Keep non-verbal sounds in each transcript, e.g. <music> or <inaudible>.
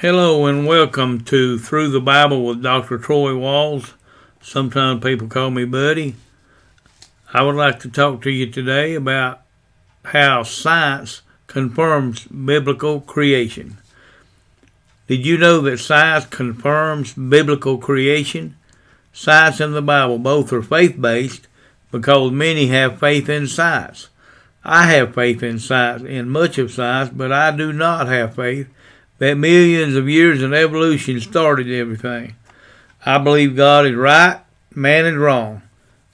Hello and welcome to Through the Bible with Dr. Troy Walls. Sometimes people call me Buddy. I would like to talk to you today about how science confirms biblical creation. Did you know that science confirms biblical creation? Science and the Bible both are faith based because many have faith in science. I have faith in science, in much of science, but I do not have faith that millions of years in evolution started everything. I believe God is right, man is wrong.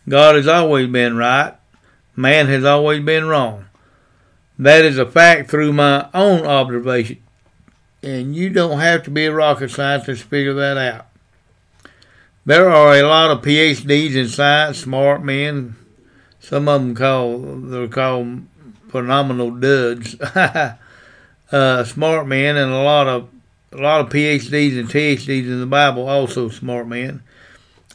God has always been right, man has always been wrong. That is a fact through my own observation. And you don't have to be a rocket scientist to figure that out. There are a lot of PhDs in science, smart men. Some of them call they're called phenomenal duds. <laughs> uh, smart men and a lot of a lot of PhDs and THDs in the Bible, also smart men.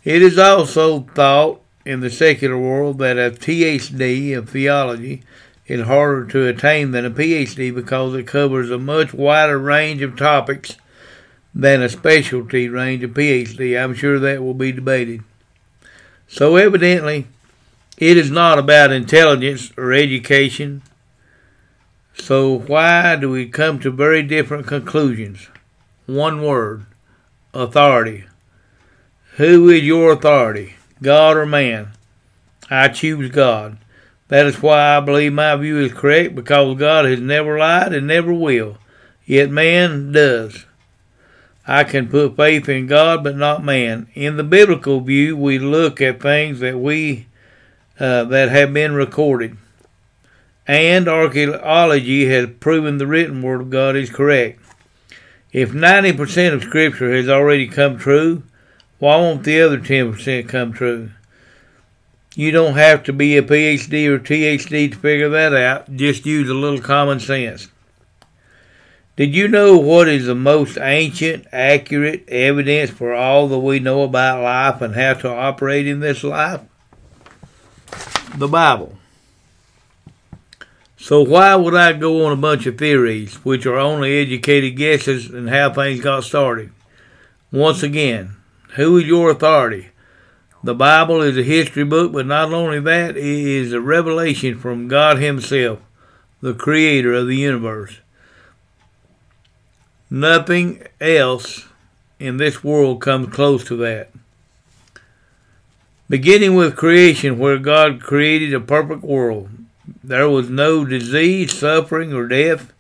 It is also thought in the secular world that a THD of theology is harder to attain than a PhD because it covers a much wider range of topics than a specialty range of PhD. I'm sure that will be debated. So evidently, it is not about intelligence or education so, why do we come to very different conclusions? One word authority. Who is your authority, God or man? I choose God. That is why I believe my view is correct because God has never lied and never will, yet man does. I can put faith in God but not man. In the biblical view, we look at things that we uh, that have been recorded and archaeology has proven the written word of God is correct. If 90% of Scripture has already come true, why won't the other 10% come true? You don't have to be a PhD or THD to figure that out. Just use a little common sense. Did you know what is the most ancient, accurate evidence for all that we know about life and how to operate in this life? The Bible. So why would I go on a bunch of theories, which are only educated guesses and how things got started? Once again, who is your authority? The Bible is a history book, but not only that, it is a revelation from God Himself, the creator of the universe. Nothing else in this world comes close to that. Beginning with creation, where God created a perfect world, there was no disease, suffering, or death.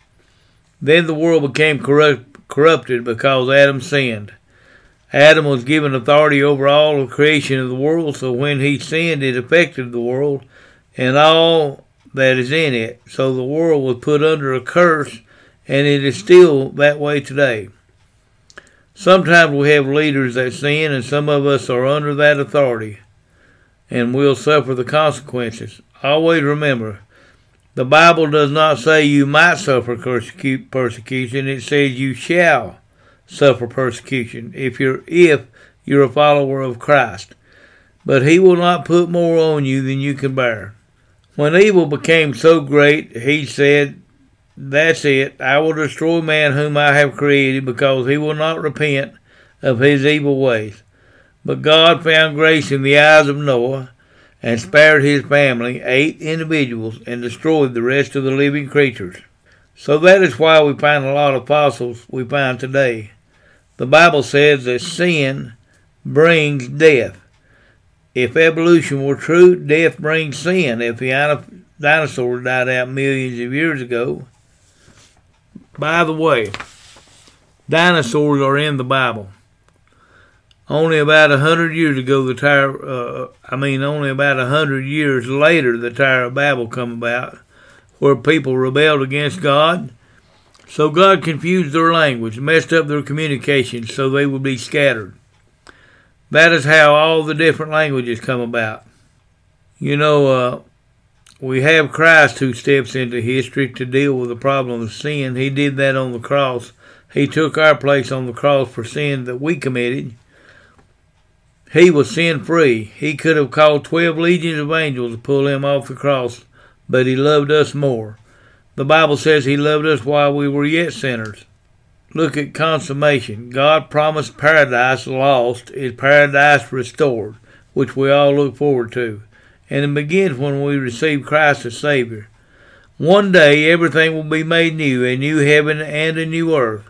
Then the world became corrupt, corrupted because Adam sinned. Adam was given authority over all the creation of the world, so when he sinned, it affected the world and all that is in it. So the world was put under a curse, and it is still that way today. Sometimes we have leaders that sin, and some of us are under that authority, and will suffer the consequences. Always remember, the Bible does not say you might suffer persecution. It says you shall suffer persecution if you're if you're a follower of Christ. But he will not put more on you than you can bear. When evil became so great, he said, That's it. I will destroy man whom I have created because he will not repent of his evil ways. But God found grace in the eyes of Noah and spared his family, eight individuals, and destroyed the rest of the living creatures. So that is why we find a lot of fossils we find today. The Bible says that sin brings death. If evolution were true, death brings sin. If the dinosaurs died out millions of years ago. By the way, dinosaurs are in the Bible. Only about a hundred years ago, the Tower, uh, I mean, only about a hundred years later, the Tower of Babel come about, where people rebelled against God. So God confused their language, messed up their communication, so they would be scattered. That is how all the different languages come about. You know, uh, we have Christ who steps into history to deal with the problem of sin. He did that on the cross. He took our place on the cross for sin that we committed. He was sin free. He could have called twelve legions of angels to pull him off the cross, but he loved us more. The Bible says he loved us while we were yet sinners. look at consummation. God promised paradise lost is paradise restored, which we all look forward to. And it begins when we receive Christ as Savior. One day everything will be made new, a new heaven and a new earth.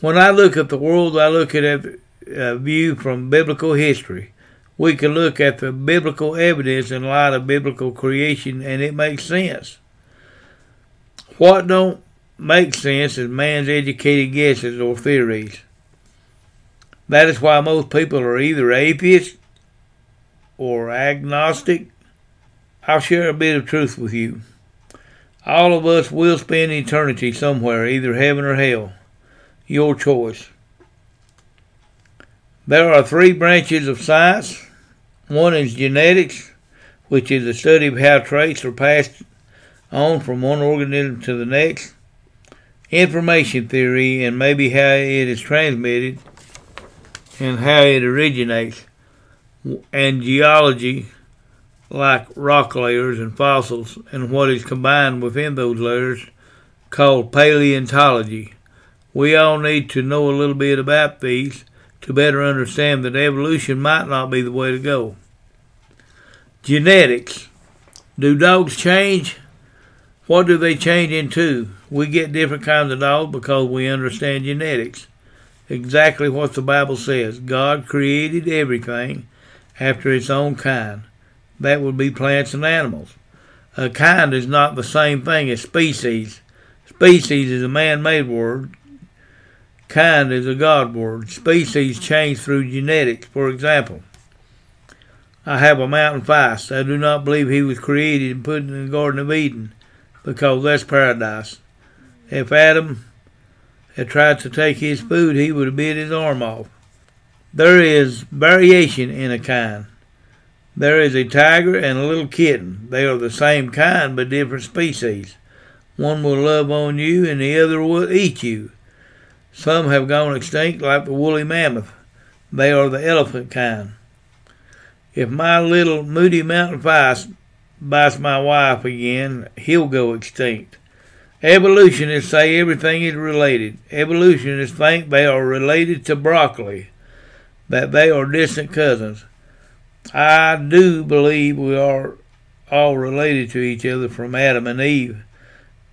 When I look at the world, I look at a view from biblical history. We can look at the biblical evidence in light of biblical creation, and it makes sense. What don't make sense is man's educated guesses or theories. That is why most people are either atheist or agnostic. I'll share a bit of truth with you. All of us will spend eternity somewhere, either heaven or hell. Your choice. There are three branches of science. One is genetics, which is the study of how traits are passed on from one organism to the next. Information theory, and maybe how it is transmitted and how it originates. And geology, like rock layers and fossils, and what is combined within those layers, called paleontology. We all need to know a little bit about these to better understand that evolution might not be the way to go. Genetics. Do dogs change? What do they change into? We get different kinds of dogs because we understand genetics. Exactly what the Bible says. God created everything after its own kind that would be plants and animals. A kind is not the same thing as species. Species is a man made word. Kind is a God word. Species change through genetics. For example, I have a mountain feist. I do not believe he was created and put in the Garden of Eden because that's paradise. If Adam had tried to take his food, he would have bit his arm off. There is variation in a kind. There is a tiger and a little kitten. They are the same kind but different species. One will love on you and the other will eat you. Some have gone extinct like the woolly mammoth. They are the elephant kind. If my little moody mountain feist bites my wife again, he'll go extinct. Evolutionists say everything is related. Evolutionists think they are related to broccoli, that they are distant cousins. I do believe we are all related to each other from Adam and Eve.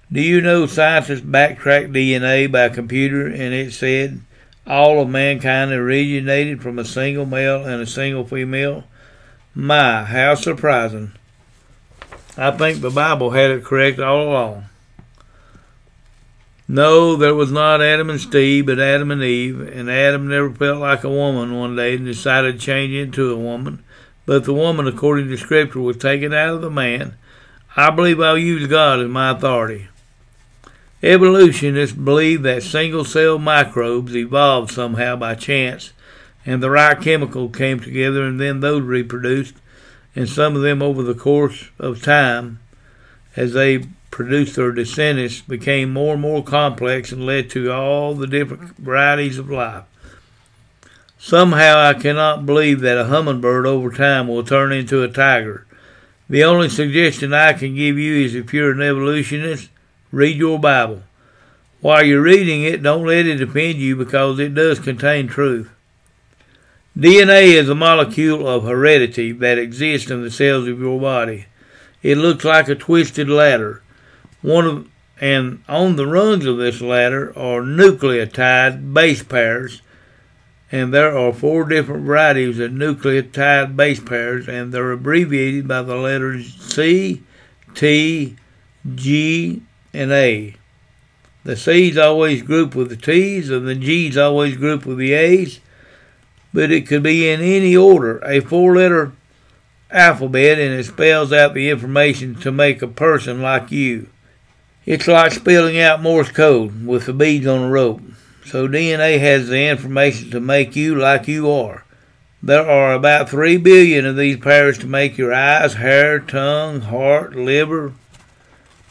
Do you know scientists backtracked DNA by computer and it said all of mankind originated from a single male and a single female? My, how surprising. I think the Bible had it correct all along. No, there was not Adam and Steve, but Adam and Eve, and Adam never felt like a woman one day and decided to change into a woman. But the woman, according to Scripture, was taken out of the man. I believe I'll use God as my authority. Evolutionists believe that single cell microbes evolved somehow by chance, and the right chemical came together, and then those reproduced, and some of them over the course of time, as they produced their descendants, became more and more complex and led to all the different varieties of life. Somehow I cannot believe that a hummingbird over time will turn into a tiger. The only suggestion I can give you is if you're an evolutionist, read your Bible. While you're reading it, don't let it offend you because it does contain truth. DNA is a molecule of heredity that exists in the cells of your body. It looks like a twisted ladder. One of and on the rungs of this ladder are nucleotide base pairs and there are four different varieties of nucleotide base pairs, and they're abbreviated by the letters C, T, G, and A. The C's always group with the T's, and the G's always group with the A's, but it could be in any order. A four letter alphabet, and it spells out the information to make a person like you. It's like spelling out Morse code with the beads on a rope. So DNA has the information to make you like you are. There are about 3 billion of these pairs to make your eyes, hair, tongue, heart, liver,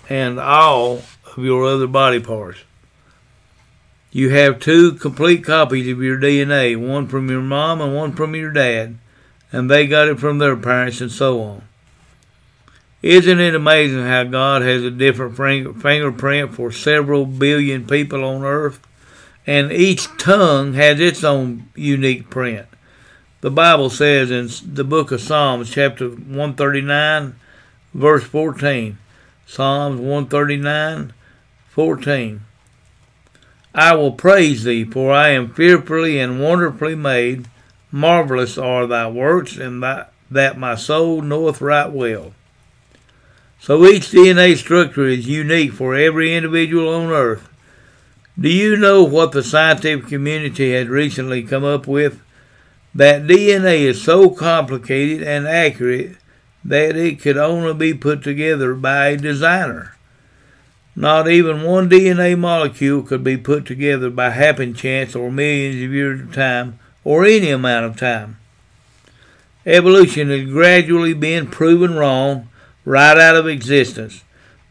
and all of your other body parts. You have two complete copies of your DNA, one from your mom and one from your dad, and they got it from their parents and so on. Isn't it amazing how God has a different fingerprint for several billion people on earth? and each tongue has its own unique print. The Bible says in the book of Psalms, chapter 139, verse 14, Psalms 139, 14. I will praise thee, for I am fearfully and wonderfully made. Marvelous are thy works, and thy, that my soul knoweth right well. So each DNA structure is unique for every individual on earth. Do you know what the scientific community has recently come up with? That DNA is so complicated and accurate that it could only be put together by a designer. Not even one DNA molecule could be put together by happen chance or millions of years of time or any amount of time. Evolution is gradually being proven wrong right out of existence,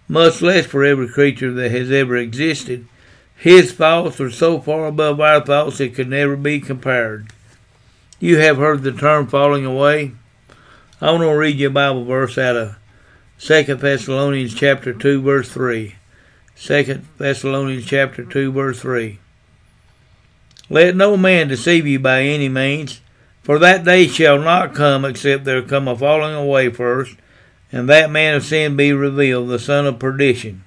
much less for every creature that has ever existed. His thoughts are so far above our thoughts it could never be compared. You have heard the term falling away. I want to read you a Bible verse out of 2 Thessalonians chapter 2 verse 3. 2 Thessalonians chapter 2 verse 3. Let no man deceive you by any means, for that day shall not come except there come a falling away first, and that man of sin be revealed, the son of perdition.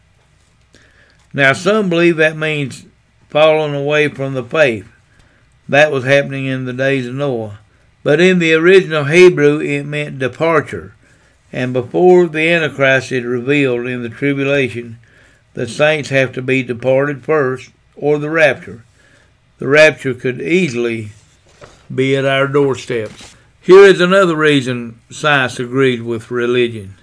Now some believe that means falling away from the faith. That was happening in the days of Noah. But in the original Hebrew it meant departure. And before the Antichrist is revealed in the tribulation, the saints have to be departed first, or the rapture. The rapture could easily be at our doorsteps. Here is another reason science agrees with religion.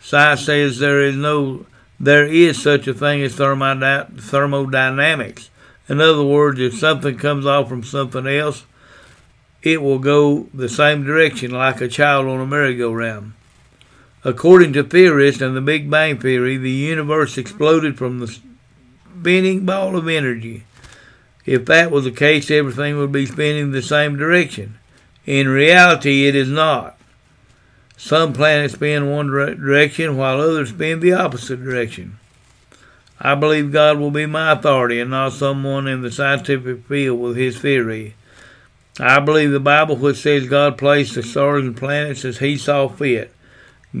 Science says there is no there is such a thing as thermodynamics. In other words, if something comes off from something else, it will go the same direction like a child on a merry-go-round. According to theorists and the Big Bang Theory, the universe exploded from the spinning ball of energy. If that was the case, everything would be spinning the same direction. In reality, it is not. Some planets spin one direction while others spin the opposite direction. I believe God will be my authority and not someone in the scientific field with his theory. I believe the Bible which says God placed the stars and planets as he saw fit.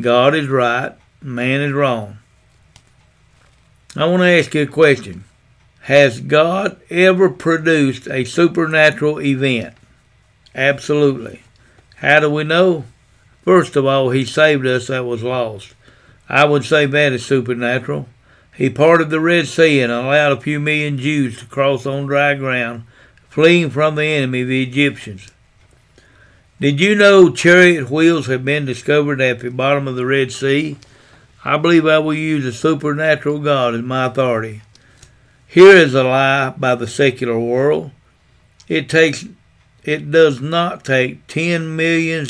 God is right, man is wrong. I want to ask you a question. Has God ever produced a supernatural event? Absolutely. How do we know? First of all, He saved us that was lost. I would say that is supernatural. He parted the Red Sea and allowed a few million Jews to cross on dry ground, fleeing from the enemy, the Egyptians. Did you know chariot wheels have been discovered at the bottom of the Red Sea? I believe I will use a supernatural God as my authority. Here is a lie by the secular world. It takes it does not take 10 million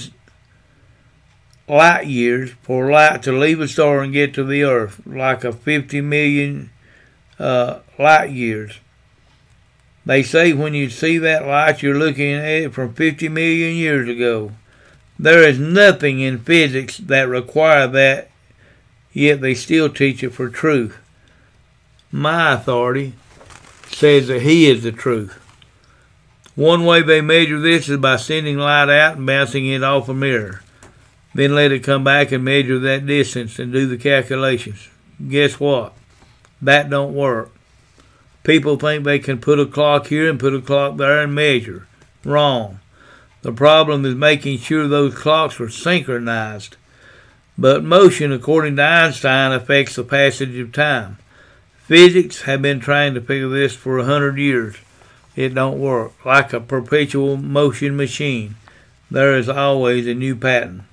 light years for light to leave a star and get to the earth, like a 50 million uh, light years. They say when you see that light, you're looking at it from 50 million years ago. There is nothing in physics that require that, yet they still teach it for truth. My authority says that He is the truth. One way they measure this is by sending light out and bouncing it off a mirror. Then let it come back and measure that distance and do the calculations. Guess what? That don't work. People think they can put a clock here and put a clock there and measure. Wrong. The problem is making sure those clocks are synchronized. But motion, according to Einstein, affects the passage of time. Physics have been trying to figure this for a hundred years. It don't work. Like a perpetual motion machine, there is always a new pattern.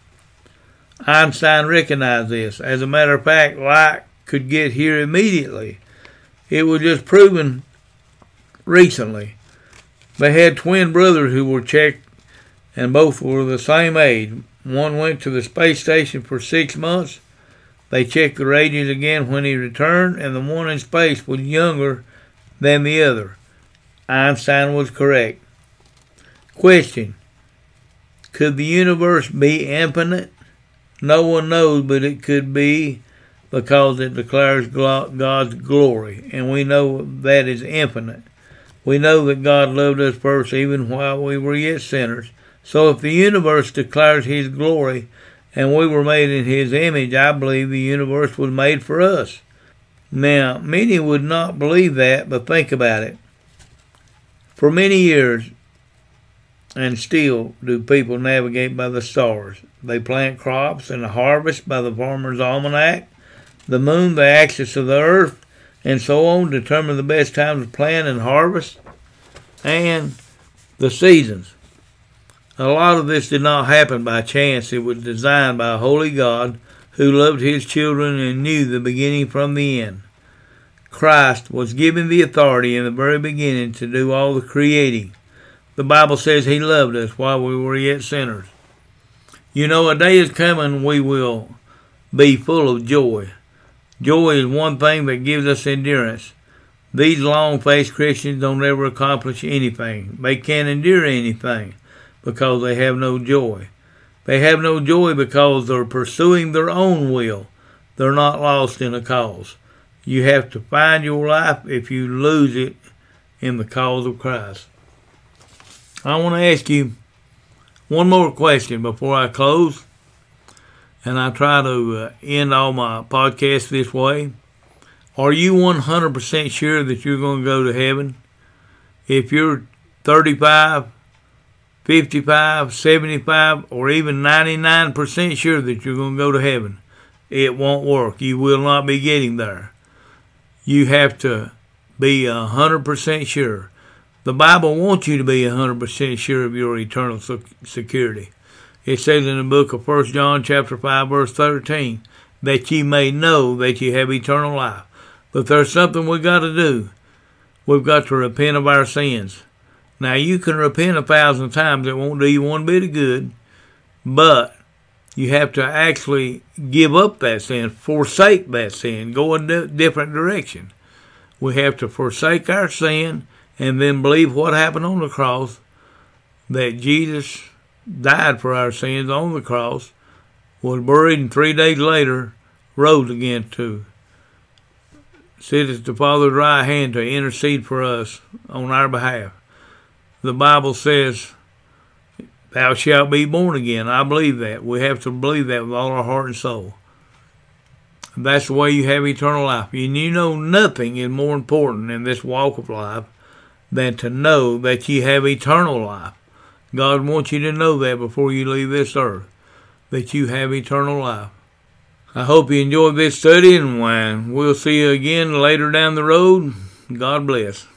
Einstein recognized this. As a matter of fact, light could get here immediately it was just proven recently. They had twin brothers who were checked, and both were the same age. One went to the space station for six months. They checked the ages again when he returned, and the one in space was younger than the other. Einstein was correct. Question Could the universe be infinite? No one knows, but it could be because it declares God's glory, and we know that is infinite. We know that God loved us first even while we were yet sinners. So if the universe declares His glory and we were made in His image, I believe the universe was made for us. Now, many would not believe that, but think about it. For many years, and still do people navigate by the stars. They plant crops and harvest by the farmer's almanac. The moon, the axis of the earth, and so on determine the best time to plant and harvest and the seasons. A lot of this did not happen by chance. It was designed by a holy God who loved his children and knew the beginning from the end. Christ was given the authority in the very beginning to do all the creating. The Bible says he loved us while we were yet sinners. You know, a day is coming we will be full of joy. Joy is one thing that gives us endurance. These long faced Christians don't ever accomplish anything. They can't endure anything because they have no joy. They have no joy because they're pursuing their own will. They're not lost in a cause. You have to find your life if you lose it in the cause of Christ. I want to ask you one more question before I close and I try to uh, end all my podcasts this way. Are you 100% sure that you're going to go to heaven? If you're 35, 55, 75, or even 99% sure that you're going to go to heaven, it won't work. You will not be getting there. You have to be 100% sure. The Bible wants you to be 100% sure of your eternal security. It says in the book of 1 John chapter 5 verse 13 that ye may know that ye have eternal life. But there's something we got to do. We've got to repent of our sins. Now you can repent a thousand times, it won't do you one bit of good, but you have to actually give up that sin, forsake that sin, go in a different direction. We have to forsake our sin and then believe what happened on the cross, that Jesus died for our sins on the cross, was buried, and three days later rose again to sit at the Father's right hand to intercede for us on our behalf. The Bible says, Thou shalt be born again. I believe that. We have to believe that with all our heart and soul. That's the way you have eternal life. And you know nothing is more important in this walk of life than to know that you have eternal life. God wants you to know that before you leave this earth, that you have eternal life. I hope you enjoyed this study, and we'll see you again later down the road. God bless.